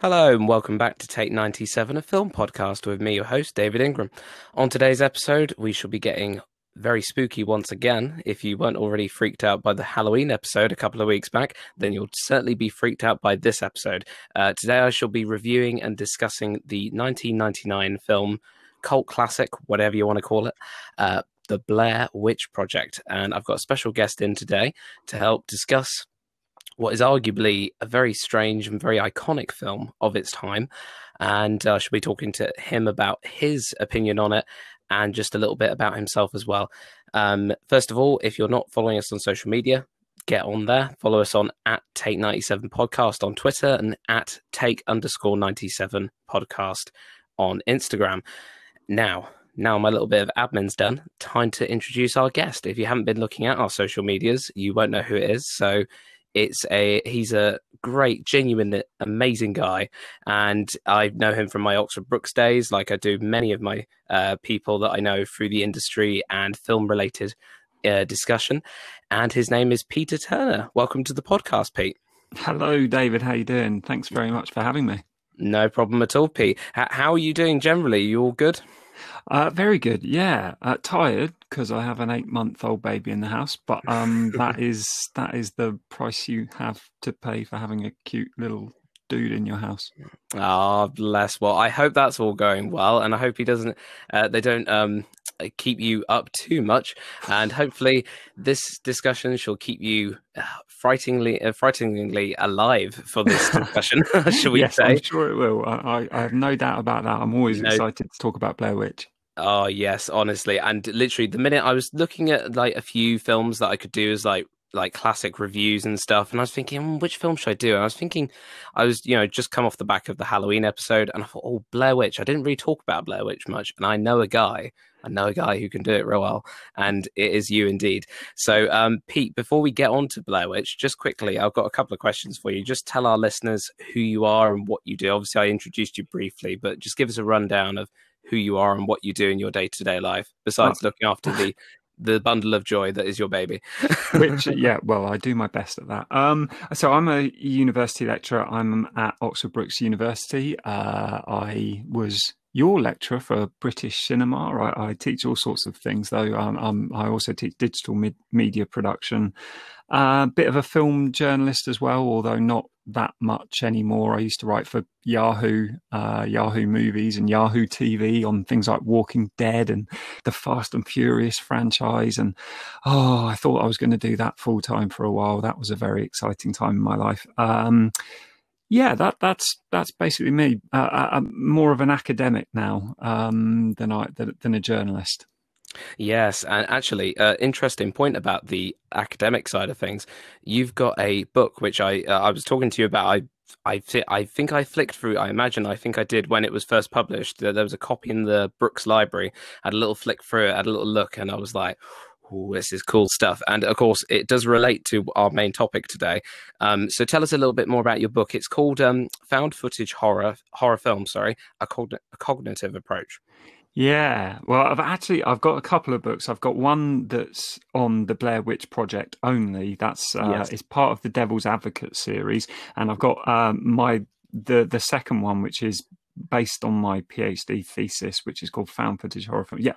Hello and welcome back to Take 97, a film podcast with me, your host, David Ingram. On today's episode, we shall be getting very spooky once again. If you weren't already freaked out by the Halloween episode a couple of weeks back, then you'll certainly be freaked out by this episode. Uh, today, I shall be reviewing and discussing the 1999 film, cult classic, whatever you want to call it, uh, The Blair Witch Project. And I've got a special guest in today to help discuss what is arguably a very strange and very iconic film of its time. And I uh, should be talking to him about his opinion on it and just a little bit about himself as well. Um, first of all, if you're not following us on social media, get on there. Follow us on at Take 97 Podcast on Twitter and at Take underscore 97 Podcast on Instagram. Now, now my little bit of admin's done. Time to introduce our guest. If you haven't been looking at our social medias, you won't know who it is. So it's a he's a great, genuine, amazing guy, and I know him from my Oxford Brookes days, like I do many of my uh, people that I know through the industry and film related uh, discussion. And his name is Peter Turner. Welcome to the podcast, Pete. Hello, David. How you doing? Thanks very much for having me. No problem at all, Pete. H- how are you doing generally? You all good? Uh, very good. Yeah, uh, tired because I have an eight-month-old baby in the house, but um, that is that is the price you have to pay for having a cute little dude in your house. Ah, oh, bless. Well, I hope that's all going well, and I hope he doesn't. Uh, they don't um, keep you up too much, and hopefully this discussion shall keep you uh, frighteningly, uh, frighteningly alive for this discussion. shall we yes, say? I'm sure it will. I, I, have no doubt about that. I'm always no. excited to talk about Blair Witch. Oh yes, honestly, and literally the minute I was looking at like a few films that I could do as like like classic reviews and stuff, and I was thinking, hmm, which film should I do? And I was thinking, I was you know just come off the back of the Halloween episode, and I thought, oh, Blair Witch. I didn't really talk about Blair Witch much, and I know a guy, I know a guy who can do it real well, and it is you indeed. So, um, Pete, before we get on to Blair Witch, just quickly, I've got a couple of questions for you. Just tell our listeners who you are and what you do. Obviously, I introduced you briefly, but just give us a rundown of who you are and what you do in your day to day life, besides oh. looking after the the bundle of joy that is your baby. Which, yeah, well, I do my best at that. Um, so I'm a university lecturer. I'm at Oxford Brookes University. Uh, I was your lecturer for British cinema. I, I teach all sorts of things, though. Um, I also teach digital mid- media production. A uh, bit of a film journalist as well, although not that much anymore. I used to write for Yahoo, uh, Yahoo Movies, and Yahoo TV on things like Walking Dead and the Fast and Furious franchise. And oh, I thought I was going to do that full time for a while. That was a very exciting time in my life. Um, yeah, that that's that's basically me. Uh, I'm more of an academic now um, than I than, than a journalist. Yes, and actually, uh, interesting point about the academic side of things. You've got a book which I uh, I was talking to you about. I I I think I flicked through. I imagine I think I did when it was first published. There was a copy in the Brookes Library. I had a little flick through it, had a little look, and I was like, "Oh, this is cool stuff." And of course, it does relate to our main topic today. Um, so tell us a little bit more about your book. It's called um, "Found Footage Horror Horror Film." Sorry, a, cogn- a cognitive approach. Yeah, well, I've actually I've got a couple of books. I've got one that's on the Blair Witch Project only. That's uh, yes. it's part of the Devil's Advocate series, and I've got um, my the the second one, which is based on my PhD thesis, which is called Found Footage Horror Film. Yeah,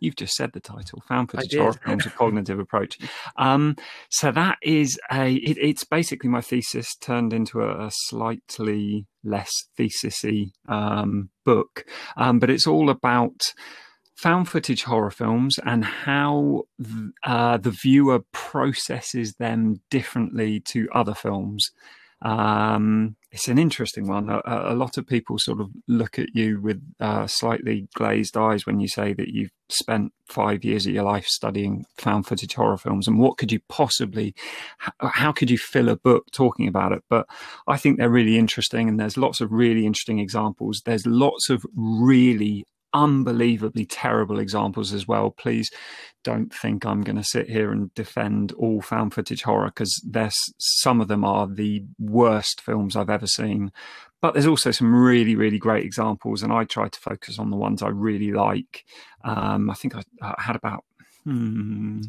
you've just said the title, Found Footage Horror Films: A Cognitive Approach. Um, so that is a. It, it's basically my thesis turned into a, a slightly less thesisy um, book, um, but it's all about found footage horror films and how uh, the viewer processes them differently to other films. Um, it's an interesting one. A, a, lot of people sort of look at you with uh, slightly glazed eyes when you say that you've spent five years of your life studying found footage horror films, and what could you possibly, how could you fill a book talking about it? But I think they're really interesting, and there's lots of really interesting examples. There's lots of really unbelievably terrible examples as well. Please don't think I'm going to sit here and defend all found footage horror because there's some of them are the worst films I've ever seen. But there's also some really, really great examples, and I try to focus on the ones I really like. Um, I think I, I had about hmm,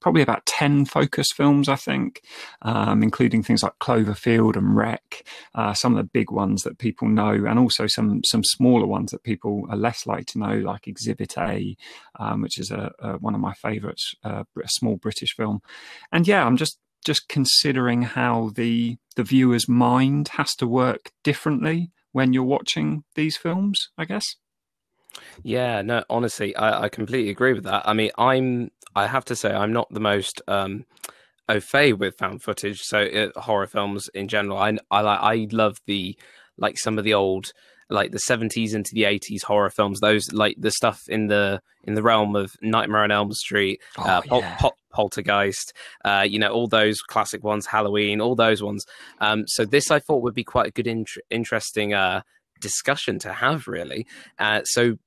probably about 10 focus films, I think, um, including things like Cloverfield and Rec, uh, some of the big ones that people know, and also some some smaller ones that people are less likely to know, like Exhibit A, um, which is a, a, one of my favourites, uh, a small British film. And yeah, I'm just just considering how the the viewer's mind has to work differently when you're watching these films, I guess. Yeah, no, honestly, I, I completely agree with that. I mean, I'm, I have to say, I'm not the most um, au fait with found footage. So uh, horror films in general, I, I like, I love the like some of the old, like the 70s into the 80s horror films. Those like the stuff in the in the realm of Nightmare on Elm Street, oh, uh, Pol- yeah. Pol- Poltergeist, uh, you know, all those classic ones, Halloween, all those ones. Um, so this I thought would be quite a good, int- interesting uh, discussion to have, really. Uh, so,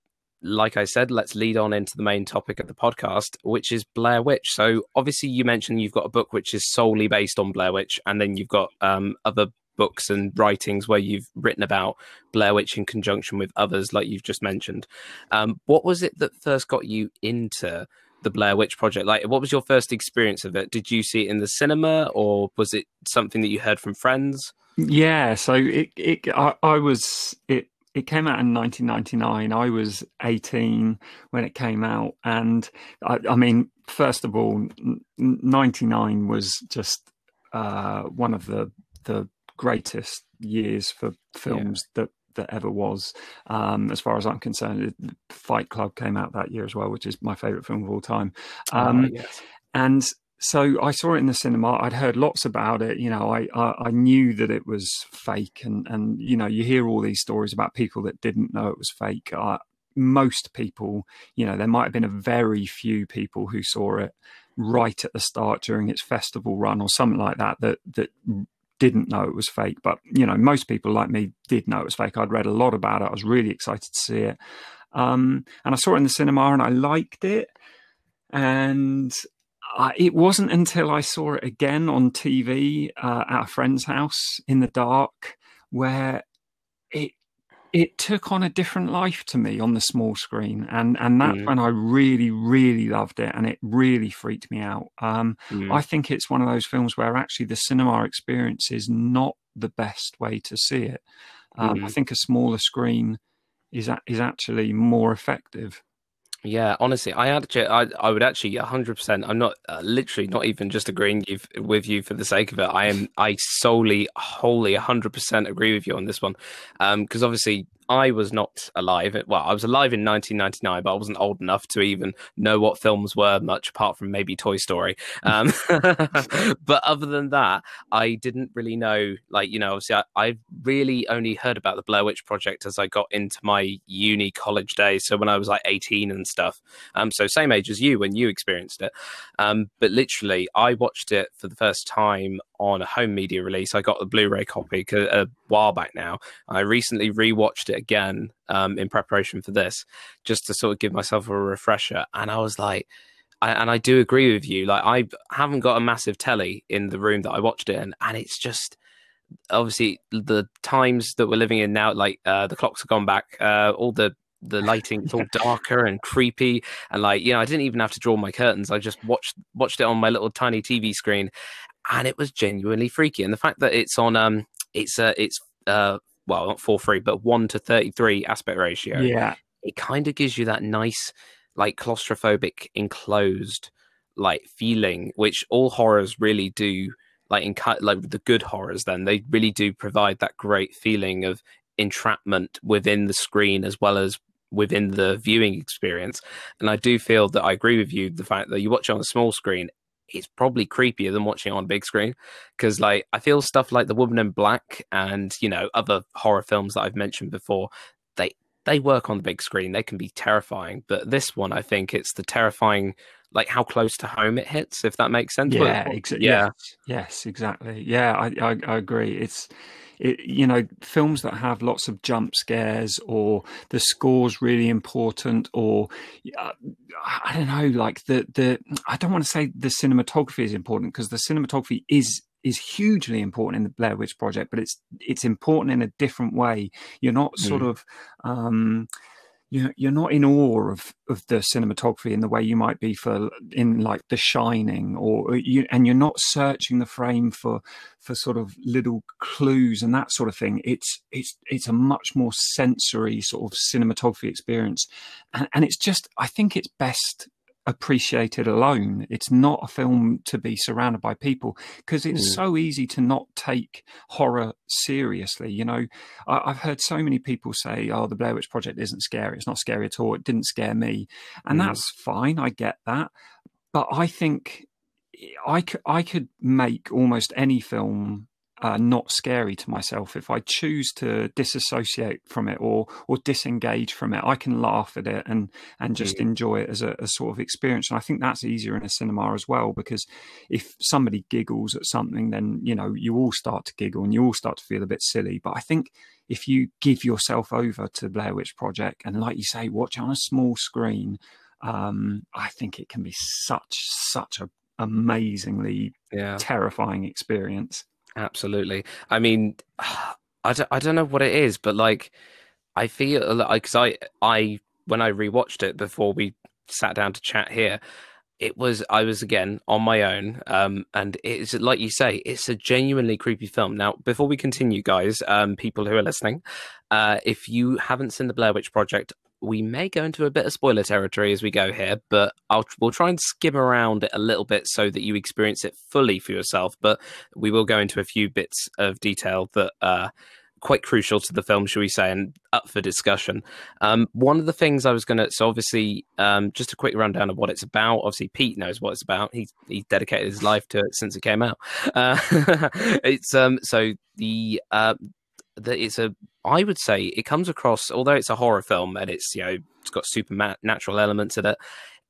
like I said, let's lead on into the main topic of the podcast, which is Blair Witch. So, obviously, you mentioned you've got a book which is solely based on Blair Witch, and then you've got um, other books and writings where you've written about Blair Witch in conjunction with others, like you've just mentioned. Um, what was it that first got you into the Blair Witch Project? Like, what was your first experience of it? Did you see it in the cinema, or was it something that you heard from friends? Yeah, so it, it I, I was it it came out in 1999. I was 18 when it came out, and I, I mean, first of all, 99 was just uh, one of the the greatest years for films yeah. that that ever was. Um, as far as I'm concerned, Fight Club came out that year as well, which is my favorite film of all time. Um, yes. And so I saw it in the cinema. I'd heard lots about it. You know, I, I, I knew that it was fake, and and you know, you hear all these stories about people that didn't know it was fake. I, most people, you know, there might have been a very few people who saw it right at the start during its festival run or something like that that that didn't know it was fake. But you know, most people like me did know it was fake. I'd read a lot about it. I was really excited to see it, um, and I saw it in the cinema and I liked it. And I, it wasn't until I saw it again on TV uh, at a friend's house in the dark where it it took on a different life to me on the small screen, and and that's mm. when I really really loved it, and it really freaked me out. Um, mm. I think it's one of those films where actually the cinema experience is not the best way to see it. Um, mm. I think a smaller screen is is actually more effective. Yeah, honestly, I actually, I, I would actually, hundred percent. I'm not uh, literally not even just agreeing with you for the sake of it. I am, I solely, wholly, hundred percent agree with you on this one, because um, obviously I was not alive. Well, I was alive in 1999, but I wasn't old enough to even know what films were much apart from maybe Toy Story. Um, but other than that, I didn't really know. Like, you know, obviously, I, I, really only heard about the Blair Witch Project as I got into my uni college days. So when I was like 18 and stuff. Um, so same age as you when you experienced it. Um, but literally, I watched it for the first time on a home media release. I got the Blu-ray copy a, while back now. I recently rewatched it again um, in preparation for this, just to sort of give myself a refresher. And I was like, I, and I do agree with you. Like, I haven't got a massive telly in the room that I watched it in, and it's just obviously the times that we're living in now. Like, uh, the clocks have gone back. Uh, all the the lighting lighting's all darker and creepy and like you know i didn't even have to draw my curtains i just watched watched it on my little tiny tv screen and it was genuinely freaky. And the fact that it's on um it's uh it's uh well not four three but one to thirty three aspect ratio. Yeah, it kind of gives you that nice like claustrophobic enclosed like feeling, which all horrors really do. Like in like the good horrors, then they really do provide that great feeling of entrapment within the screen as well as within the viewing experience. And I do feel that I agree with you. The fact that you watch it on a small screen, it's probably creepier than watching it on big screen. Because like i feel stuff like the woman in black and you know other horror films that i've mentioned before they they work on the big screen. They can be terrifying. But this one i think it's the terrifying like how close to home it hits if that makes sense yeah exa- yeah yes, yes exactly yeah I, I i agree it's it, you know, films that have lots of jump scares or the score's really important or uh, I don't know, like the the I don't want to say the cinematography is important because the cinematography is is hugely important in the Blair Witch Project, but it's it's important in a different way. You're not sort mm. of um, you're not in awe of of the cinematography in the way you might be for in like The Shining, or uh, you and you're not searching the frame for for sort of little clues and that sort of thing. It's it's it's a much more sensory sort of cinematography experience, and and it's just I think it's best appreciated alone. It's not a film to be surrounded by people because it's mm. so easy to not take horror seriously. You know, I, have heard so many people say, "Oh, the Blair Witch Project isn't scary. It's not scary at all. It didn't scare me," and mm. that's fine. I get that, but I think I could I could make almost any film uh, not scary to myself. If I choose to disassociate from it or or disengage from it, I can laugh at it and and just yeah. enjoy it as a, a, sort of experience. And I think that's easier in a cinema as well because if somebody giggles at something, then you know you all start to giggle and you all start to feel a bit silly. But I think if you give yourself over to Blair Witch Project and, like you say, watch on a small screen, um, I think it can be such such a amazingly yeah. terrifying experience. Absolutely. I mean, I don't, I don't know what it is, but like, I feel like because I, I when I rewatched it before we sat down to chat here, it was I was again on my own, um, and it's like you say, it's a genuinely creepy film. Now, before we continue, guys, um, people who are listening, uh, if you haven't seen the Blair Witch Project, we may go into a bit of spoiler territory as we go here, but I'll we'll try and skim around it a little bit so that you experience it fully for yourself. But we will go into a few bits of detail that are quite crucial to the film, shall we say, and up for discussion. Um, one of the things I was going to, so obviously, um, just a quick rundown of what it's about. Obviously, Pete knows what it's about. He's he dedicated his life to it since it came out. Uh, it's um, so the uh, that it's a I would say it comes across although it's a horror film and it's you know it's got supernatural elements in it.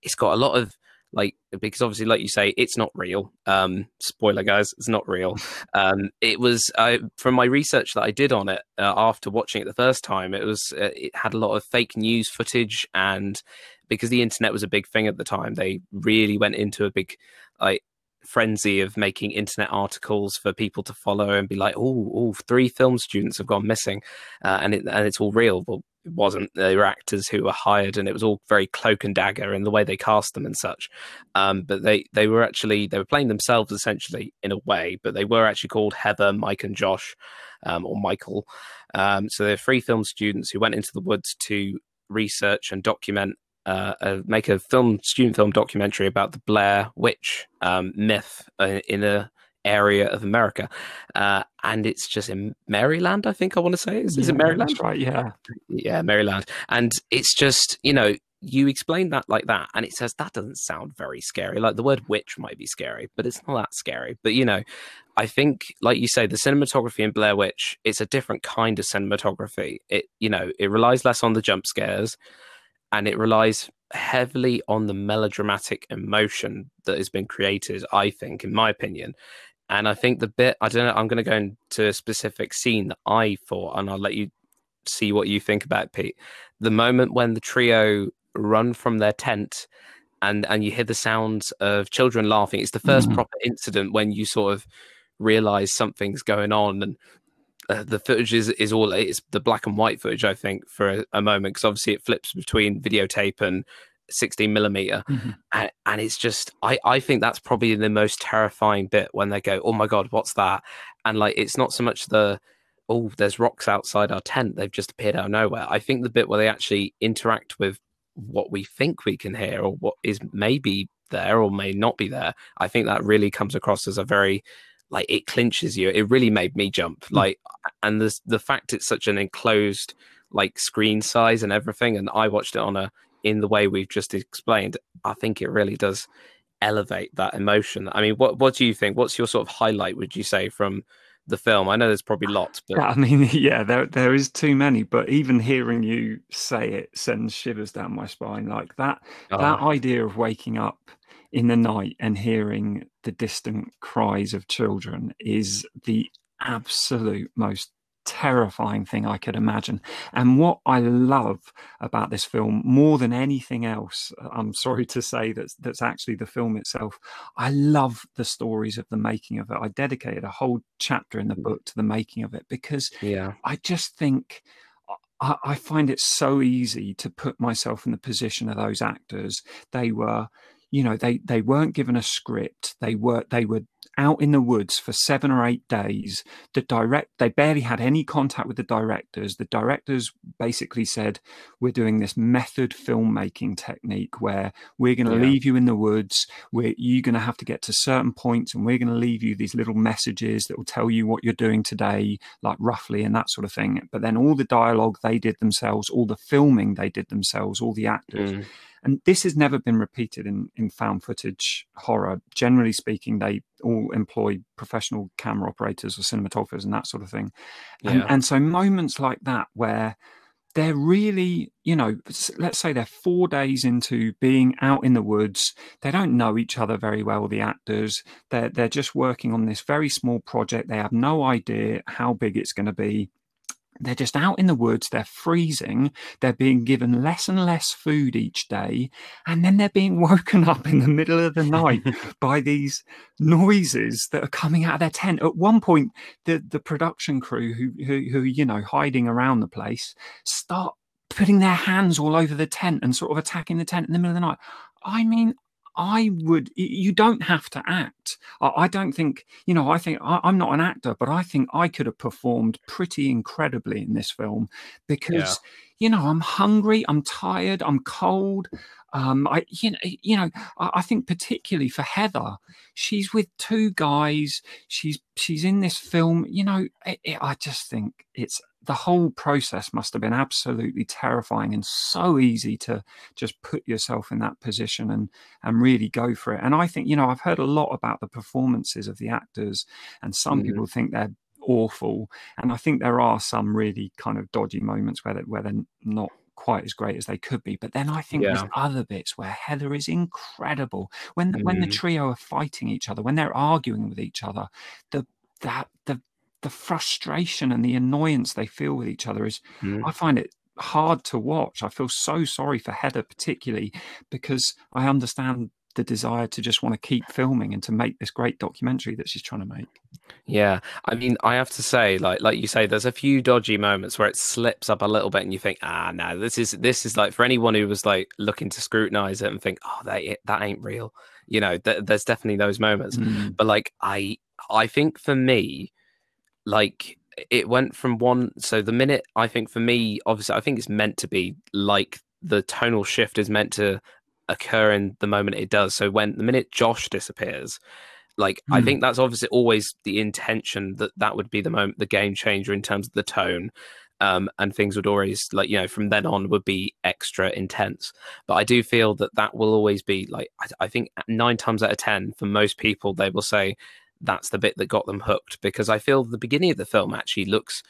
It's got a lot of like because obviously like you say it's not real um spoiler guys it's not real um it was uh, from my research that i did on it uh, after watching it the first time it was uh, it had a lot of fake news footage and because the internet was a big thing at the time they really went into a big like frenzy of making internet articles for people to follow and be like, oh, all three film students have gone missing, uh, and it, and it's all real. Well, it wasn't. They were actors who were hired, and it was all very cloak and dagger in the way they cast them and such. Um, but they they were actually they were playing themselves essentially in a way, but they were actually called Heather, Mike, and Josh, um, or Michael. Um, so they're three film students who went into the woods to research and document uh, uh, make a film student film documentary about the Blair Witch um, myth uh, in a area of America, uh, and it's just in Maryland. I think I want to say is, is it Maryland? right. Yeah. Yeah, Maryland, and it's just you know you explain that like that, and it says that doesn't sound very scary. Like the word witch might be scary, but it's not that scary. But you know, I think, like you say, the cinematography in Blair Witch, it's a different kind of cinematography. It you know it relies less on the jump scares and it relies heavily on the melodramatic emotion that has been created i think in my opinion. And i think the bit i don't know i'm going to go into a specific scene that i thought and i'll let you see what you think about it, pete. The moment when the trio run from their tent and and you hear the sounds of children laughing it's the 1st mm proper incident when you sort of realize something's going on and uh, the footage is, is all it's the black and white footage i think for a, a moment because obviously it flips between videotape and 16 millimeter. Mm-hmm. and, and, it's just I, I think that's probably the most terrifying bit when they go oh my god what's that? And like it's not so much the oh there's rocks outside our tent they've just appeared out of nowhere. I think the bit where they actually interact with what we think we can hear or what is maybe there or may not be there i think that really comes across as a very like it clinches you. It really made me jump. Hmm. Like, and the the fact it's such an enclosed like screen size and everything, and I watched it on a in the way we've just explained. I think it really does elevate that emotion. I mean, what what do you think? What's your sort of highlight? Would you say from the film? I know there's probably lots, but I mean, yeah, there there is too many. But even hearing you say it sends shivers down my spine. Like that oh. that idea of waking up in the night and hearing the distant cries of children is the absolute most terrifying thing I could imagine. And what I love about this film more than anything else, I'm sorry to say that's that's actually the film itself. I love the stories of the making of it. I dedicated a whole chapter in the mm. book to the making of it because yeah, I just think I, I find it so easy to put myself in the position of those actors. They were you know they they weren't given a script. They were they were out in the woods for seven or eight days. The direct they barely had any contact with the directors. The directors basically said we're doing this method filmmaking technique where we're going to yeah. leave you in the woods. Where you're going to have to get to certain points and we're going to leave you these little messages that will tell you what you're doing today like roughly and that sort of thing. But then all the dialogue they did themselves all the filming they did themselves all the actors mm and this has never been repeated in, in found footage horror. Generally speaking, they all employ professional camera operators or cinematographers and that sort of thing. And, yeah. and so moments like that where they're really, you know, let's say they're four days into being out in the woods. They don't know each other very well, the actors. They're, they're just working on this very small project. They have no idea how big it's going to be. They're just out in the woods, they're freezing, they're being given less and less food each day, and then they're being woken up in the middle of the night by these noises that are coming out of their tent. At one point, the, the production crew who, who, who, you know, hiding around the place start putting their hands all over the tent and sort of attacking the tent in the middle of the night. I mean, I would, you don't have to act. I, don't think, you know, I think I, am not an actor, but I think I could have performed pretty incredibly in this film because, yeah. you know, I'm hungry, I'm tired, I'm cold. Um, I, you know, you know, I, I think particularly for Heather, she's with two guys. She's she's in this film. You know, it, it, I just think it's the whole process must have been absolutely terrifying and so easy to just put yourself in that position and and really go for it and i think you know i've heard a lot about the performances of the actors and some mm-hmm. people think they're awful and i think there are some really kind of dodgy moments where, they, where they're not quite as great as they could be. But then I think yeah. there's other bits where Heather is incredible. When the, mm. when the mm-hmm. trio are fighting each other, when they're arguing with each other, the that the the frustration and the annoyance they feel with each other is mm. I find it hard to watch. I feel so sorry for Heather particularly because I understand the desire to just want to keep filming and to make this great documentary that she's trying to make. Yeah, I mean, I have to say, like, like you say, there's a few dodgy moments where it slips up a little bit, and you think, ah, no, this is this is like for anyone who was like looking to scrutinize it and think, oh, that that ain't real. You know, th- there's definitely those moments, mm. but like, I I think for me, like it went from one so the minute i think for me obviously i think it's meant to be like the tonal shift is meant to occur in the moment it does so when the minute josh disappears like mm. i hmm. think that's obviously always the intention that that would be the moment the game changer in terms of the tone um, and things would always like you know from then on would be extra intense but i do feel that that will always be like I, I think nine times out of ten for most people they will say that's the bit that got them hooked because I feel the beginning of the film actually looks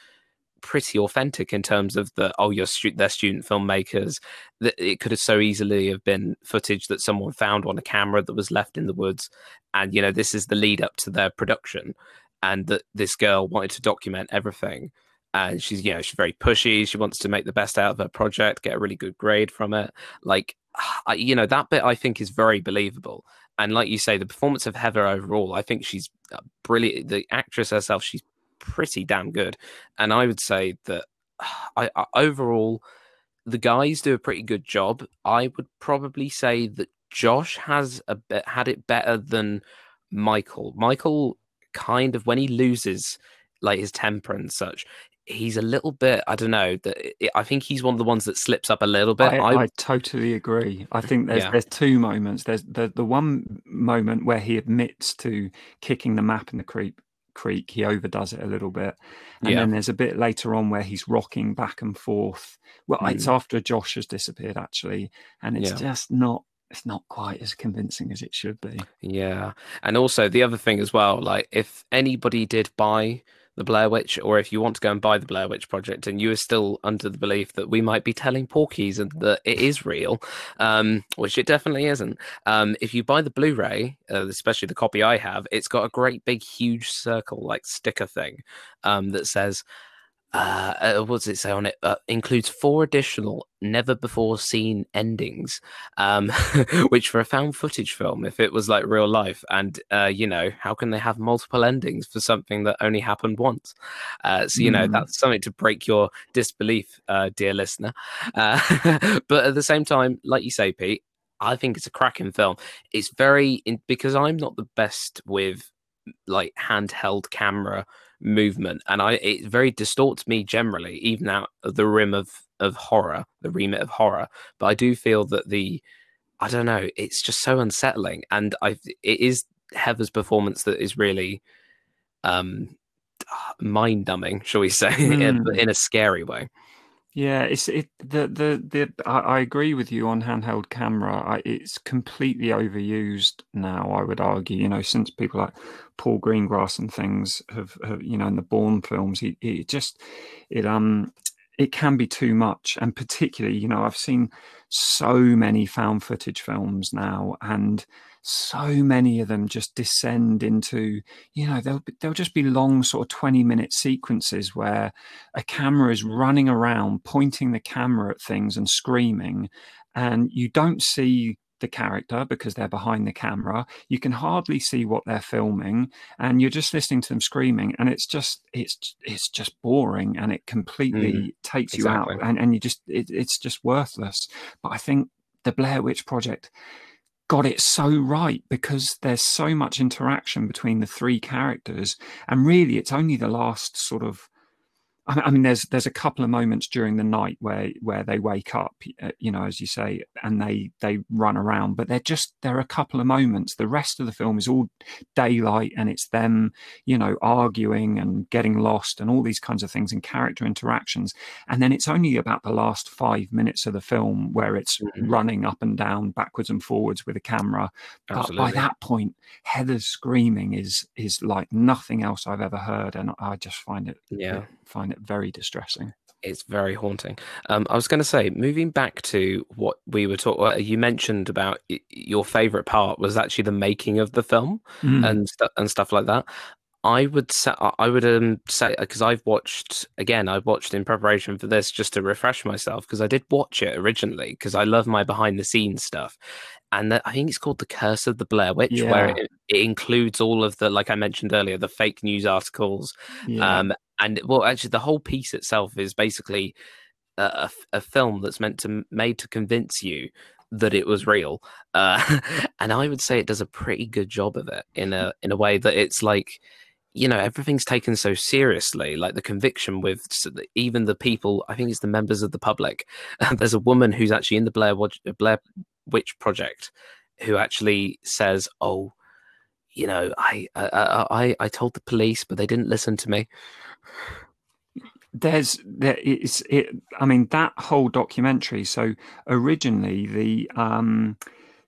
pretty authentic in terms of the oh you're stu- they're student filmmakers that it could have so easily have been footage that someone found on a camera that was left in the woods and you know this is the lead up to their production and that this girl wanted to document everything and she's you know she's very pushy she wants to make the best out of her project get a really good grade from it like I, you know that bit i think is very believable and like you say, the performance of Heather overall, I think she's uh, brilliant. The actress herself, she's pretty damn good. And I would say that I, I, overall, the guys do a pretty good job. I would probably say that Josh has a bit, had it better than Michael. Michael kind of when he loses like his temper and such, he's a little bit i don't know that i think he's one of the ones that slips up a little bit i, I, I totally agree i think there's yeah. there's two moments there's the the one moment where he admits to kicking the map in the creek creek he overdoes it a little bit and yeah. then there's a bit later on where he's rocking back and forth well mm. it's after josh has disappeared actually and it's yeah. just not it's not quite as convincing as it should be yeah and also the other thing as well like if anybody did buy the Blair Witch, or if you want to go and buy the Blair Witch Project, and you are still under the belief that we might be telling porkies and that it is real, um, which it definitely isn't. Um, if you buy the Blu-ray, uh, especially the copy I have, it's got a great big huge circle like sticker thing um, that says uh, uh, what does it say on it? Uh, includes four additional never before seen endings, um, which for a found footage film, if it was like real life, and uh, you know, how can they have multiple endings for something that only happened once? Uh, so you know, mm. that's something to break your disbelief, uh, dear listener. Uh, but at the same time, like you say, Pete, I think it's a cracking film. It's very in, because I'm not the best with like handheld camera movement, and I it very distorts me generally, even out of the rim of of horror, the remit of horror. But I do feel that the I don't know, it's just so unsettling, and I it is Heather's performance that is really um mind numbing, shall we say, mm. in, hmm. in a scary way. Yeah, it's it the the the I, I agree with you on handheld camera. I, it's completely overused now. I would argue, you know, since people like Paul Greengrass and things have, have you know, in the Bourne films, he just it um it can be too much, and particularly, you know, I've seen so many found footage films now, and so many of them just descend into you know they'll they'll just be long sort of 20 minute sequences where a camera is running around pointing the camera at things and screaming and you don't see the character because they're behind the camera. You can hardly see what they're filming and you're just listening to them screaming and it's just it's it's just boring and it completely mm, takes exactly. you out and, and you just it, it's just worthless. But i think the blair witch project got it so right because there's so much interaction between the three characters and really it's only the last sort of I mean, there's there's a couple of moments during the night where where they wake up, uh, you know, as you say, and they they run around. But they're just there are a couple of moments. The rest of the film is all daylight, and it's them, you know, arguing and getting lost and all these kinds of things and character interactions. And then it's only about the last five minutes of the film where it's mm-hmm. running up and down, backwards and forwards with a camera. Absolutely. But by that point, Heather's screaming is is like nothing else I've ever heard, and I just find it yeah find it very distressing. It's very haunting. Um, I was going to say, moving back to what we were talking, uh, you mentioned about your favorite part was actually the making of the film mm. and st- and stuff like that. I would say I would um, say because I've watched again. I've watched in preparation for this just to refresh myself because I did watch it originally because I love my behind the scenes stuff, and the, I think it's called the Curse of the Blair Witch, yeah. where it, it, includes all of the like I mentioned earlier, the fake news articles, yeah. um, and well, actually, the whole piece itself is basically a, a, film that's meant to made to convince you that it was real, uh, and I would say it does a pretty good job of it in a in a way that it's like you know everything's taken so seriously like the conviction with even the people i think it's the members of the public. There's a woman who's actually in the blair witch, blair witch project who actually says oh you know I, I i i told the police but they didn't listen to me there's there is it i mean that whole documentary so originally the um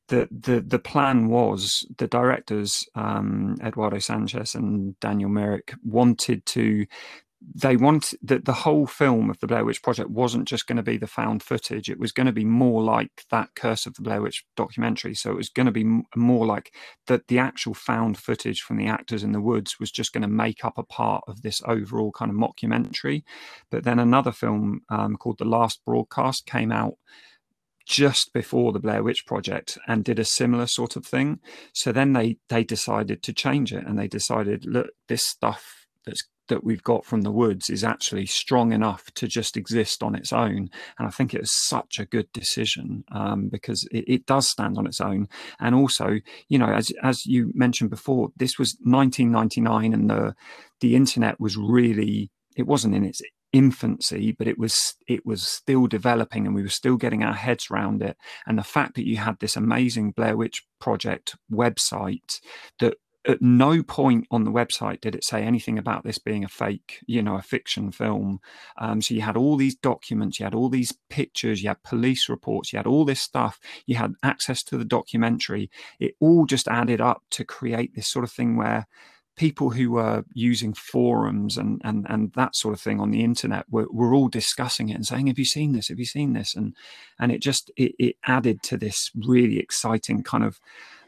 the the the plan was the directors um, Eduardo Sanchez and Daniel Myrick wanted to they want that the whole film of the Blair Witch Project wasn't just going to be the found footage. It was going to be more like that Curse of the Blair Witch documentary. So it was going to be more like that the actual found footage from the actors in the woods was just going to make up a part of this overall kind of mockumentary. But then another film um, called The Last Broadcast came out just before the Blair Witch Project and did a similar sort of thing. So then they they decided to change it and they decided, look, this stuff that's that we've got from the woods is actually strong enough to just exist on its own. And I think it was such a good decision um, because it, it, does stand on its own. And also, you know, as as you mentioned before, this was 1999, and the the internet was really it wasn't in its infancy, but it was it was still developing, and we were still getting our heads around it. And the fact that you had this amazing Blair Witch Project website that at no point on the website did it say anything about this being a fake, you know, a fiction film. Um, so you had all these documents, you had all these pictures, you had police reports, you had all this stuff, you had access to the documentary. It all just added up to create this sort of thing where people who were using forums and and and that sort of thing on the internet were, were all discussing it and saying have you seen this have you seen this and and it just it, it added to this really exciting kind of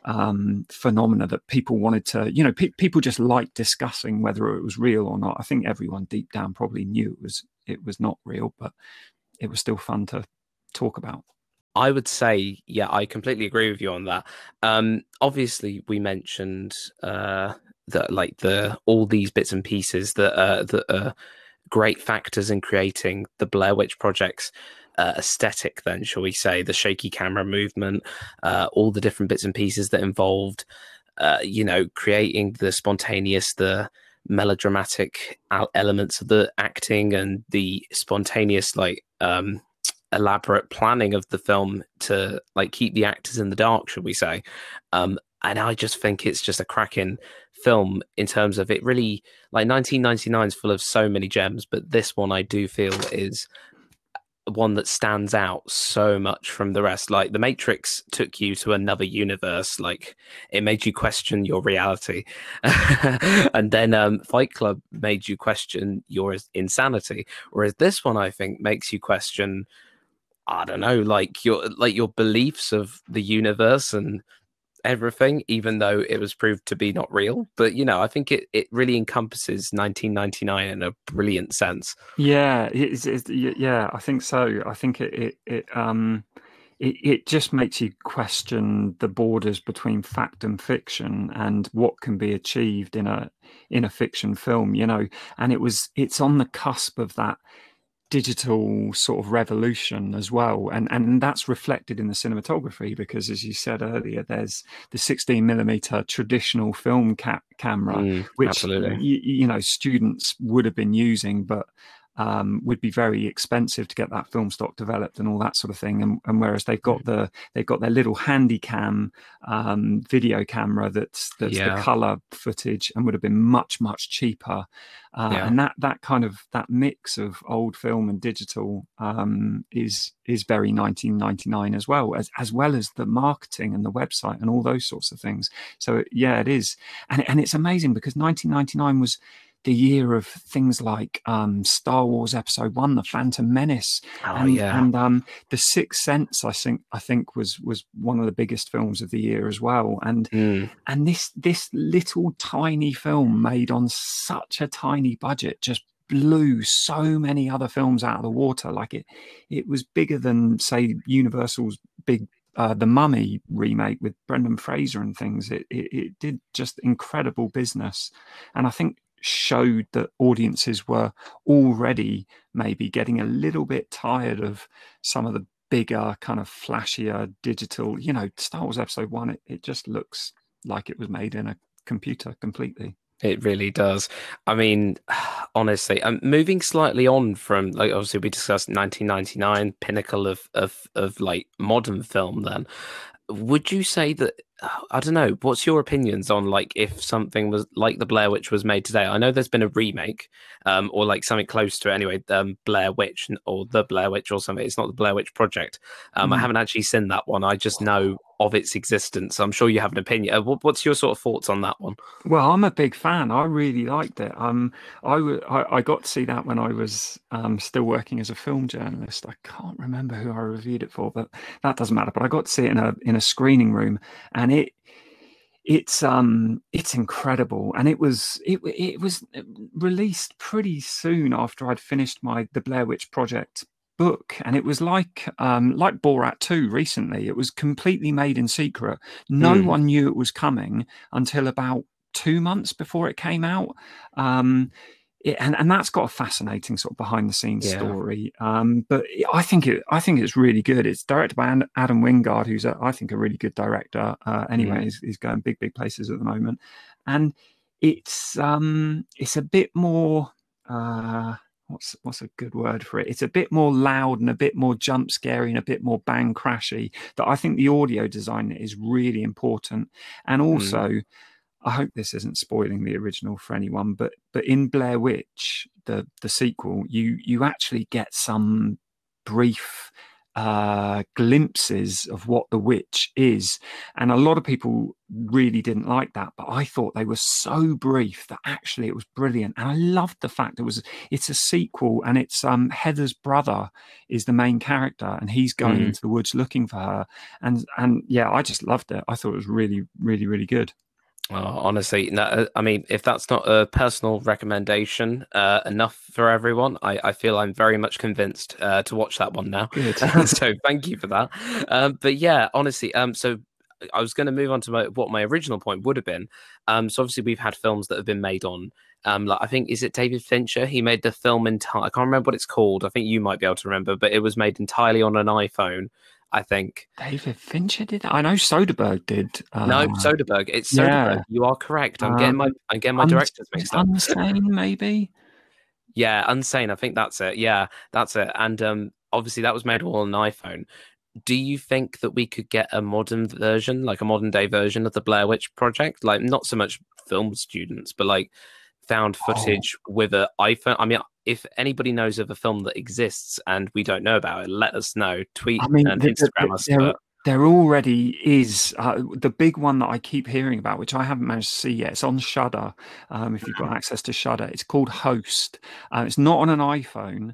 um, phenomena that people wanted to, you know, pe- people just like discussing whether it was real or not. I think everyone deep down probably knew it was it was not real, but it was still fun to talk about. I would say, yeah, I completely agree with you on that. Um, obviously, we mentioned uh, that, like the all these bits and pieces that uh, that are great factors in creating the Blair Witch Project's uh, aesthetic. Then, shall we say, the shaky camera movement, uh, all the different bits and pieces that involved, uh, you know, creating the spontaneous, the melodramatic elements of the acting and the spontaneous, like. Um, elaborate planning of the film to like keep the actors in the dark, should we say? Um, and I just think it's just a cracking film in terms of it. Really, like 1999 is full of so many gems, but this one I do feel is one that stands out so much from the rest. Like The Matrix took you to another universe. Like it made you question your reality, and then um, Fight Club made you question your insanity. Whereas this one, I think, makes you question I don't know, like your like your beliefs of the universe and everything, even though it was proved to be not real. But you know, I think it, it really encompasses 1999 in a brilliant sense. Yeah, it's, it's, yeah, I think so. I think it it, it um it, it just makes you question the borders between fact and fiction and what can be achieved in a in a fiction film you know and it was it's on the cusp of that digital sort of revolution as well. And and that's reflected in the cinematography because as you said earlier there's the 16 millimeter traditional film ca- camera mm, which you, you know students would have been using but um, would be very expensive to get that film stock developed and all that sort of thing. And, and whereas they've got the they've got their little handy cam um, video camera that's that's yeah. the color footage and would have been much much cheaper. Uh, yeah. And that that kind of that mix of old film and digital um, is is very 1999 as well as as well as the marketing and the website and all those sorts of things. So yeah, it is, and and it's amazing because 1999 was the year of things like um, Star Wars Episode One, The Phantom Menace, oh, and, yeah. and um, The Sixth Sense. I think I think was was one of the biggest films of the year as well. And mm. and this this little tiny film made on such a tiny budget just blew so many other films out of the water. Like it, it was bigger than say Universal's big uh, the Mummy remake with Brendan Fraser and things. It, it, it did just incredible business, and I think showed that audiences were already maybe getting a little bit tired of some of the bigger, kind of flashier digital. You know, Star Wars Episode One, it, it just looks like it was made in a computer completely. It really does. I mean, honestly, I'm moving slightly on from like obviously we discussed 1999 pinnacle of of of like modern film. Then, would you say that I don't know. What's your opinions on like if something was like the Blair Witch was made today? I know there's been a remake, um, or like something close to it anyway. Um, Blair Witch or the Blair Witch or something. It's not the Blair Witch Project. Um, mm. I haven't actually seen that one. I just know of its existence. I'm sure you have an opinion. Uh, what's your sort of thoughts on that one? Well, I'm a big fan. I really liked it. Um, I, w- I, I got to see that when I was um, still working as a film journalist. I can't remember who I reviewed it for, but that doesn't matter. But I got to see it in a in a screening room, and it it's um it's incredible. And it was it it was released pretty soon after I'd finished my the Blair Witch Project book. And it was like um like Borat 2 recently. It was completely made in secret. No mm. one knew it was coming until about 2 months before it came out. Um it, and and that's got a fascinating sort of behind the scenes yeah. story. Um, but I think it I think it's really good. It's directed by Adam Wingard, who's a, I think a really good director. Uh, anyway, mm. he's, he's, going big big places at the moment, and it's um it's a bit more. Uh, what's what's a good word for it? It's a bit more loud and a bit more jump scary and a bit more bang crashy. That I think the audio design is really important, and mm. also. Mm I hope this isn't spoiling the original for anyone, but but in Blair Witch, the the sequel, you you actually get some brief uh, glimpses of what the witch is. And a lot of people really didn't like that, but I thought they were so brief that actually it was brilliant. And I loved the fact it was it's a sequel and it's um, Heather's brother is the main character and he's going mm. into the woods looking for her. And and yeah, I just loved it. I thought it was really, really, really good. Oh, honestly, no, uh, I mean, if that's not a personal recommendation uh, enough for everyone, I, I, feel I'm very much convinced uh, to watch that one now. so thank you for that. Um, but yeah, honestly, um, so I was going to move on to my, what my original point would have been. Um, so obviously we've had films that have been made on, um, like I think is it David Fincher? He made the film entirely. I can't remember what it's called. I think you might be able to remember, but it was made entirely on an iPhone. I think David Fincher did that. I know Soderbergh did. Uh, no, Soderbergh. It's Soderbergh. Yeah. You are correct. I'm um, getting my I'm getting my un- directors mixed up. Unsane, maybe. yeah, Unsane. I think that's it. Yeah, that's it. And um, obviously that was made all on an iPhone. Do you think that we could get a modern version, like a modern day version of the Blair Witch Project? Like not so much film students, but like found oh. footage oh. with an iPhone. I mean, if anybody knows of a film that exists and we don't know about it, let us know. Tweet I mean, and the, Instagram the, us. There, there, already is uh, the big one that I keep hearing about, which I haven't managed to see yet. It's on Shudder. Um, if you've got access to Shudder, it's called Host. Uh, it's not on an iPhone,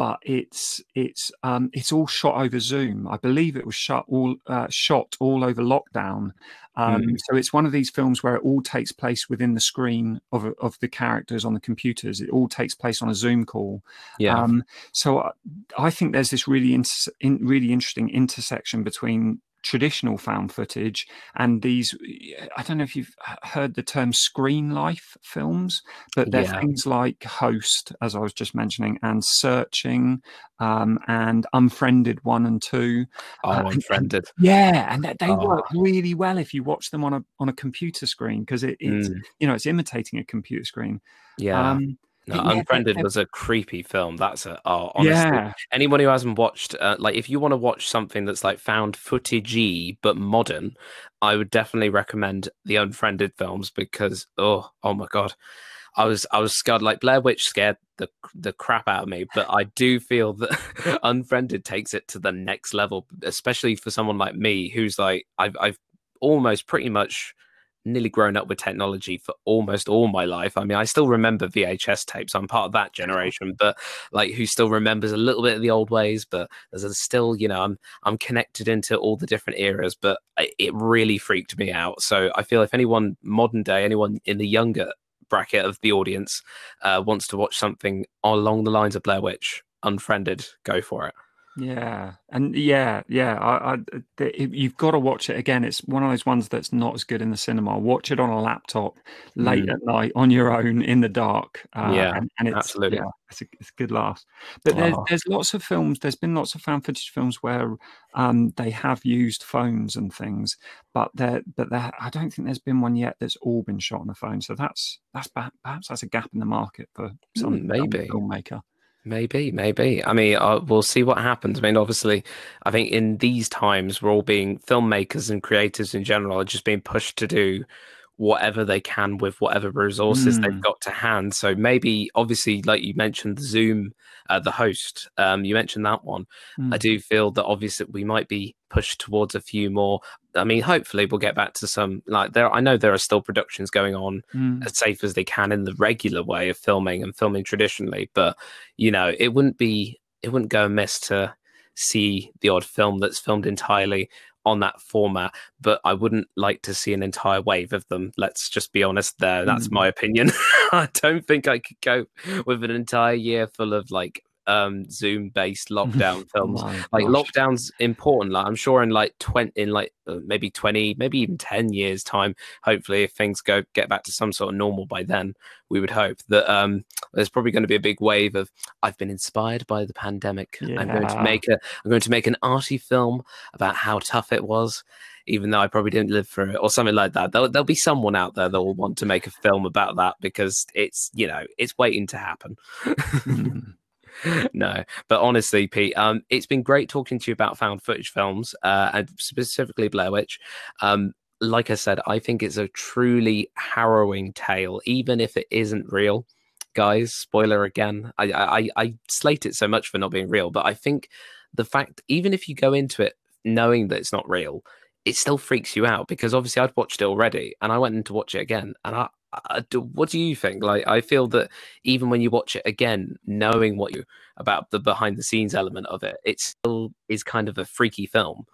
but it's it's um, it's all shot over Zoom. I believe it was shot all uh, shot all over lockdown. Um, mm. So it's one of these films where it all takes place within the screen of of the characters on the computers. It all takes place on a Zoom call. Yeah. Um, so I think there's this really in, in, really interesting intersection between traditional found footage and these i don't know if you've heard the term screen life films but they're yeah. things like host as i was just mentioning and searching um, and unfriended one and two oh uh, unfriended and, yeah and they, they oh. work really well if you watch them on a on a computer screen because it, it's mm. you know it's imitating a computer screen yeah um, no, Unfriended was a creepy film. That's a oh, honestly. Yeah. Anyone who hasn't watched, uh, like, if you want to watch something that's like found footagey but modern, I would definitely recommend the Unfriended films because oh, oh my god, I was I was scared. Like Blair Witch scared the the crap out of me, but I do feel that Unfriended takes it to the next level, especially for someone like me who's like I've I've almost pretty much nearly grown up with technology for almost all my life. I mean, I still remember VHS tapes. I'm part of that generation, but like who still remembers a little bit of the old ways. But there's still, you know, I'm I'm connected into all the different eras. But it really freaked me out. So I feel if anyone modern day, anyone in the younger bracket of the audience uh, wants to watch something along the lines of Blair Witch, Unfriended, go for it. Yeah, and yeah, yeah, I, I, you've got to watch it again. It's one of those ones that's not as good in the cinema. Watch it on a laptop late mm. at night on your own in the dark. Uh, yeah, and, and, it's absolutely, yeah, it's a, it's a good laugh. But there's, oh. there's lots of films. There's been lots of found footage films where um, they have used phones and things, but there, but there, I don't think there's been one yet that's all been shot on a phone. So that's that's perhaps that's a gap in the market for some mm, maybe filmmaker. Maybe, maybe. I mean, uh, we'll see what happens. I mean, obviously, I think in these times, we're all being filmmakers and creators in general are just being pushed to do whatever they can with whatever resources mm. they've hmm. got to hand. So maybe, obviously, like you mentioned, the Zoom, uh, the host, um, you mentioned that one. Mm. I do feel that obviously we might be pushed towards a few more. I mean, hopefully we'll get back to some like there. I know there are still productions going on mm. as safe as they can in the regular way of filming and filming traditionally, but you know, it wouldn't be it wouldn't go amiss to see the odd film that's filmed entirely on that format, but I wouldn't like to see an entire wave of them. Let's just be honest there. That's mm. my opinion. I don't think I could go with an entire year full of like um zoom based lockdown films like gosh. lockdown's important like i'm sure in like 20 in like uh, maybe 20 maybe even 10 years time hopefully if things go get back to some sort of normal by then we would hope that um there's probably going to be a big wave of i've been inspired by the pandemic yeah. i'm going to make a i'm going to make an arty film about how tough it was even though I probably didn't live through it or something like that. There'll, there'll, be someone out there that will want to make a film about that because it's, you know, it's waiting to happen. No, but honestly, Pete, um, it's been great talking to you about found footage films, uh, and specifically Blair Witch. Um, like I said, I think it's a truly harrowing tale, even if it isn't real. Guys, spoiler again. I, I I slate it so much for not being real, but I think the fact even if you go into it knowing that it's not real, it still freaks you out because obviously I'd watched it already and I went in to watch it again and I, I do, what do you think? Like I feel that even when you watch it again, knowing what you about the behind the scenes element of it, it still is kind of a freaky film.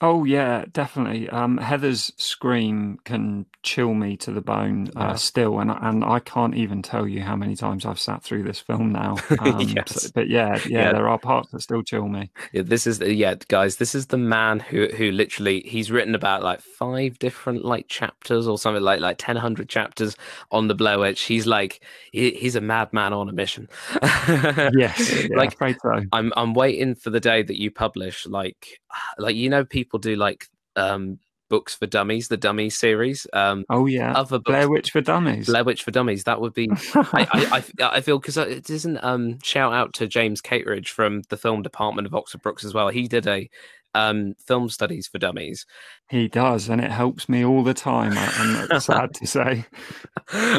Oh yeah, definitely. Um, Heather's scream can chill me to the bone uh, yeah. still, and and I can't even tell you how many times I've sat through this film now. Um, yes. So, but yeah, yeah, yeah, there are parts that still chill me. Yeah, this is yeah, guys. This is the man who who literally he's written about like five different like chapters or something like like ten hundred chapters on the Blair Witch. He's like he, he's a madman on a mission. yes, like so. I'm I'm waiting for the day that you publish like like you know people do like um books for dummies, the dummy series. Um, oh yeah, other books, Blair Witch for Dummies. Blair Witch for Dummies. That would be. I, I, I, I, feel because it isn't. Um, shout out to James Cateridge from the film department of Oxford Brookes as well. He did a um, film studies for dummies. He does, and it helps me all the time. I'm sad to say.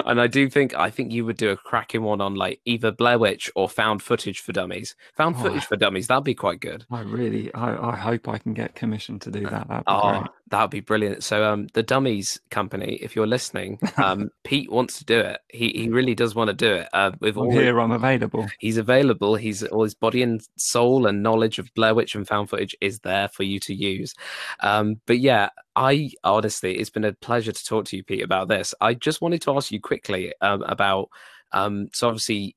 And I do think I think you would do a cracking one on like either Blair Witch or found footage for dummies. Found oh, footage for dummies. That'd be quite good. I really, I, I hope I can get commission to do that. That'd be oh, great. That would be brilliant. So, um, the Dummies Company, if you're listening, um, Pete wants to do it. He he really does want to do it. Uh, with all here, I'm available. He's available. He's all his body and soul and knowledge of Blair Witch and found footage is there for you to use. Um, but yeah, I honestly, it's been a pleasure to talk to you, Pete, about this. I just wanted to ask you quickly um, about. Um, so obviously,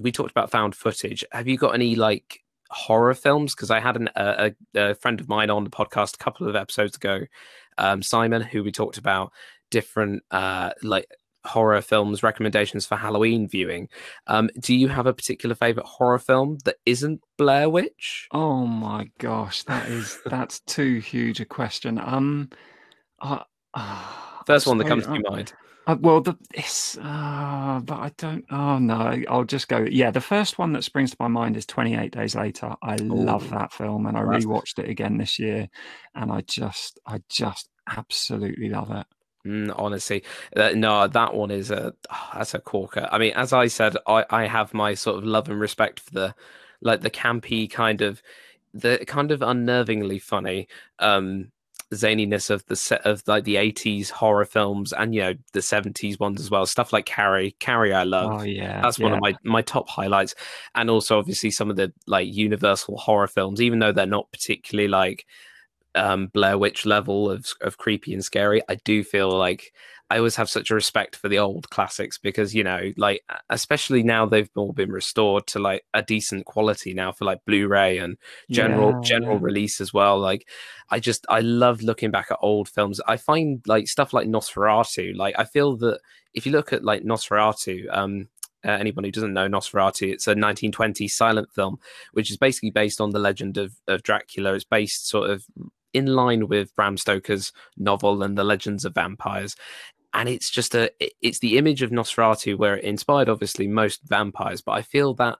we talked about found footage. Have you got any like horror films because I had an, a, a, friend of mine on the podcast a couple of episodes ago, um, Simon, who we talked about different uh, like horror films recommendations for Halloween viewing. Um, do you have a particular favorite horror film that isn't Blair Witch? Oh my gosh, that is that's too huge a question. Um, uh, uh, first one that comes to your mind. Uh, well, the this, uh, but I don't. Oh no, I'll just go. Yeah, the first one that springs to my mind is Twenty Eight Days Later. I Ooh. love that film, and I rewatched it again this year, and I just, I just absolutely love it. Mm, honestly, uh, no, that one is a oh, that's a corker. I mean, as I said, I I have my sort of love and respect for the like the campy kind of the kind of unnervingly funny um zaniness of the set of like the 80s horror films and you know the 70s ones as well stuff like carrie carrie i love oh yeah that's yeah. one of my my top highlights and also obviously some of the like universal horror films even though they're not particularly like um blair witch level of of creepy and scary i do feel like I always have such a respect for the old classics because you know, like especially now they've all been restored to like a decent quality now for like Blu-ray and general yeah, general release as well. Like, I just I love looking back at old films. I find like stuff like Nosferatu. Like, I feel that if you look at like Nosferatu, um, uh, anyone who doesn't know Nosferatu, it's a 1920 silent film, which is basically based on the legend of, of Dracula. It's based sort of in line with Bram Stoker's novel and the Legends of Vampires and it's just a it's the image of Nosferatu where it inspired obviously most vampires, but I feel that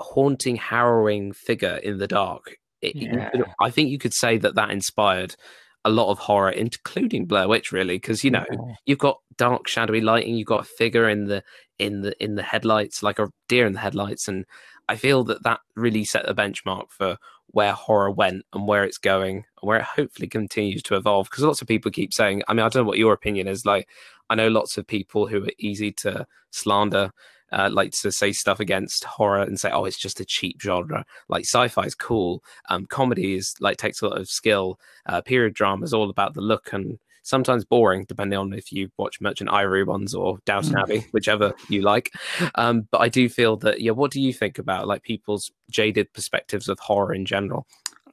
haunting, harrowing figure in the dark. It, yeah. I think you could say that that inspired a lot of horror, including Blair Witch, really, because you know yeah. you've got dark, shadowy lighting, you've got a figure in the in the in the headlights, like a deer in the headlights, and I feel that that really set the benchmark for where horror went and where it's going and where it hopefully continues to evolve. Because lots of people keep saying, I mean, I don't know what your opinion is. Like, I know lots of people who are easy to slander, uh, like to say stuff against horror and say, oh, it's just a cheap genre. Like, sci fi is cool. Um, comedy is like takes a lot of skill. Uh, period drama is all about the look and sometimes boring, depending on if you watch Merchant Ivory ones or Downton mm. Abbey, whichever you like. Um, but I do feel that, yeah, what do you think about like people's jaded perspectives of horror in general?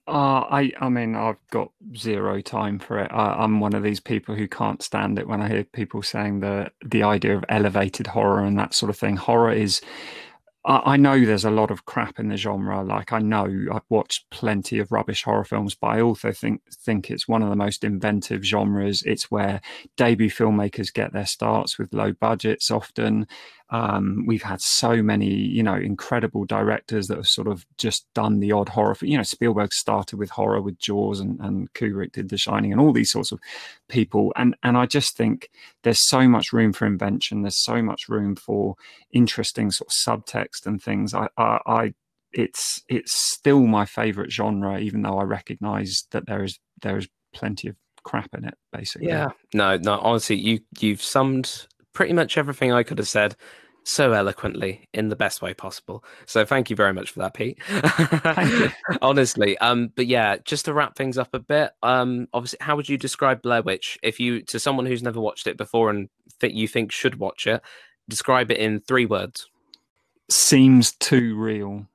Uh, I I mean I've got zero time for it. I, am one of these people who can't stand it when I hear people saying the the idea of elevated horror and that sort of thing. Horror is I know there's a lot of crap in the genre. Like I know I've watched plenty of rubbish horror films, but I also think think it's one of the most inventive genres. It's where debut filmmakers get their starts with low budgets often. Um, we've had so many, you know, incredible directors that have sort of just done the odd horror. You know, Spielberg started with horror with Jaws, and, and Kubrick did The Shining, and all these sorts of people. And and I just think there's so much room for invention. There's so much room for interesting sort of subtext and things. I, I, I it's it's still my favorite genre, even though I recognise that there is there is plenty of crap in it. Basically, yeah. No, no. Honestly, you you've summed pretty much everything I could have said so eloquently in the best way possible. So thank you very much for that, Pete. Honestly, um, but yeah, just to wrap things up a bit, um, obviously, how would you describe Blair Witch if you to someone who's never watched it before and that you think should watch it? Describe it in three words. Seems too real.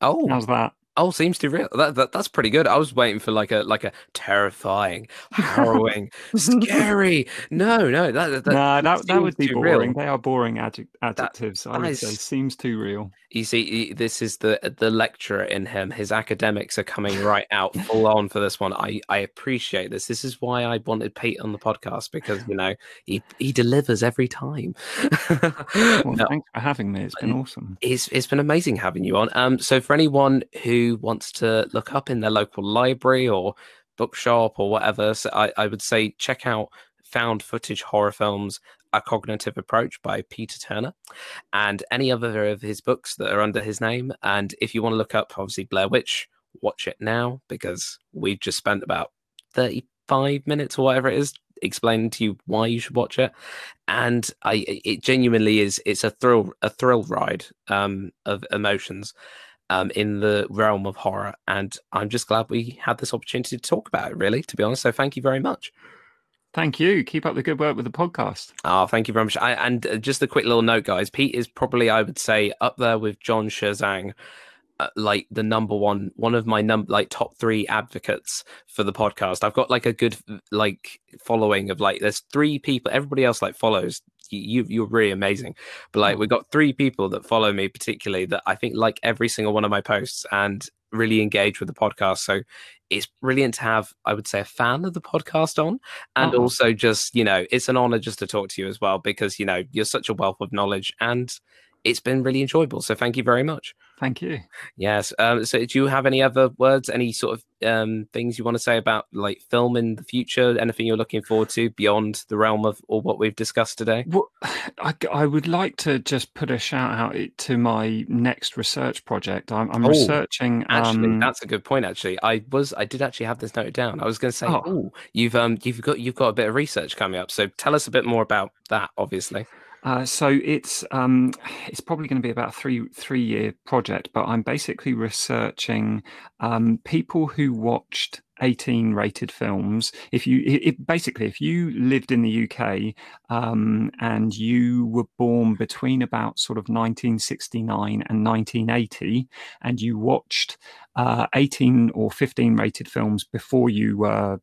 Oh, how's that? Oh, seems too real. That, that that's pretty good. I was waiting for like a like a terrifying, harrowing, scary. No, no, that that, nah, that, that would be boring. Real. They are boring adjec- adjectives. That, I would is, say seems too real. You see, this is the the lecturer in him. His academics are coming right out full on for this one. I I appreciate this. This is why I wanted Pete on the podcast because you know he he delivers every time. well, thanks for having me. It's been awesome. It's it's been amazing having you on. Um, so for anyone who wants to look up in their local library or bookshop or whatever, so I, I would say check out found footage horror films a cognitive approach by peter turner and any other of his books that are under his name and if you want to look up obviously blair witch watch it now because we've just spent about 35 minutes or whatever it is explaining to you why you should watch it and i it genuinely is it's a thrill a thrill ride um of emotions um, in the realm of horror. And I'm just glad we had this opportunity to talk about it, really, to be honest. So thank you very much. Thank you. Keep up the good work with the podcast. Oh, thank you very much. I, and uh, just a quick little note, guys. Pete is probably, I would say, up there with John Shazang, uh, like the number one, one of my number, like top three advocates for the podcast. I've got like a good, like, following of like, there's three people. Everybody else like follows you you're really amazing. But like we've got three people that follow me particularly that I think like every single one of my posts and really engage with the podcast. So it's brilliant to have, I would say, a fan of the podcast on, and uh-huh. also just you know, it's an honor just to talk to you as well because you know you're such a wealth of knowledge and it's been really enjoyable. So thank you very much. Thank you. Yes. Um, so, do you have any other words, any sort of um, things you want to say about like film in the future? Anything you're looking forward to beyond the realm of all what we've discussed today? Well, I, I would like to just put a shout out to my next research project. I'm, I'm oh, researching. Actually, um... that's a good point. Actually, I was, I did actually have this noted down. I was going to say, oh, you've um, you've got, you've got a bit of research coming up. So tell us a bit more about that. Obviously. Uh, so it's um, it's probably going to be about a three three year project, but I'm basically researching um, people who watched 18 rated films. If you it, basically if you lived in the UK um, and you were born between about sort of 1969 and 1980, and you watched uh, 18 or 15 rated films before you were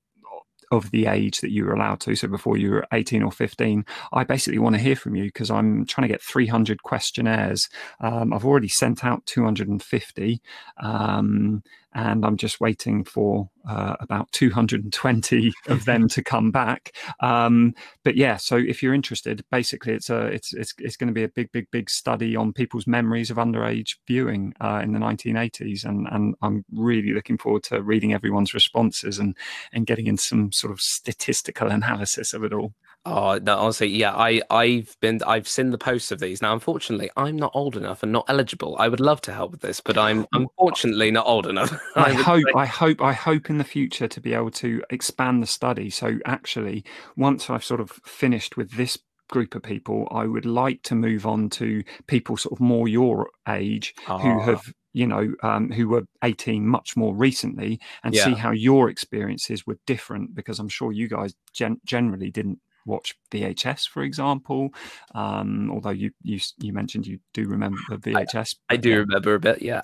of the age that you were allowed to. So before you were 18 or 15, I basically want to hear from you because I'm trying to get 300 questionnaires. Um, I've already sent out 250. Um, and I'm just waiting for uh, about 220 of them to come back. Um, but yeah, so if you're interested, basically it's a it's it's it's going to be a big big big study on people's memories of underage viewing uh, in the 1980s, and and I'm really looking forward to reading everyone's responses and and getting in some sort of statistical analysis of it all. Oh no, honestly, yeah, I I've been I've seen the posts of these. Now, unfortunately, I'm not old enough and not eligible. I would love to help with this, but I'm unfortunately not old enough. I, I hope say. I hope I hope in the future to be able to expand the study. So actually, once I've sort of finished with this group of people, I would like to move on to people sort of more your age who ah. have you know, um, who were 18 much more recently and yeah. see how your experiences were different because I'm sure you guys gen- generally didn't watch VHS, for example. Um, although you, you you mentioned you do remember the VHS. I, I do yeah. remember a bit, yeah.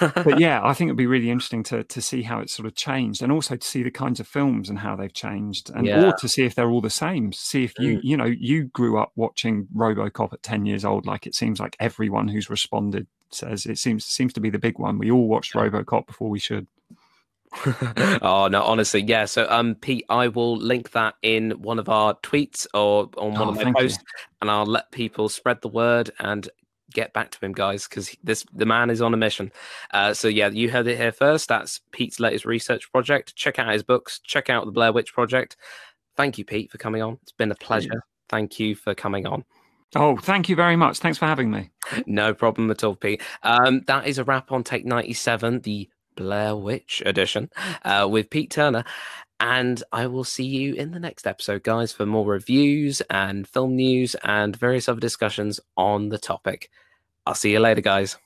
but yeah, I think it'd be really interesting to to see how it's sort of changed, and also to see the kinds of films and how they've changed, and yeah. or to see if they're all the same. See if you mm. you know you grew up watching RoboCop at ten years old, like it seems like everyone who's responded says it seems seems to be the big one. We all watched RoboCop before we should. oh no, honestly, yeah. So, um, Pete, I will link that in one of our tweets or on one oh, of my posts, you. and I'll let people spread the word and get back to him, guys, because this the man is on a mission. Uh, so yeah, you heard it here first. That's Pete's latest research project. Check out his books. Check out the Blair Witch Project. Thank you, Pete, for coming on. It's been a pleasure. Thank you for coming on. Oh, thank you very much. Thanks for having me. No problem at all, Pete. Um, that is a wrap on Take 97, the Blair Witch edition, uh, with Pete Turner. And I will see you in the next episode, guys, for more reviews and film news and various other discussions on the topic. I'll see you later, guys.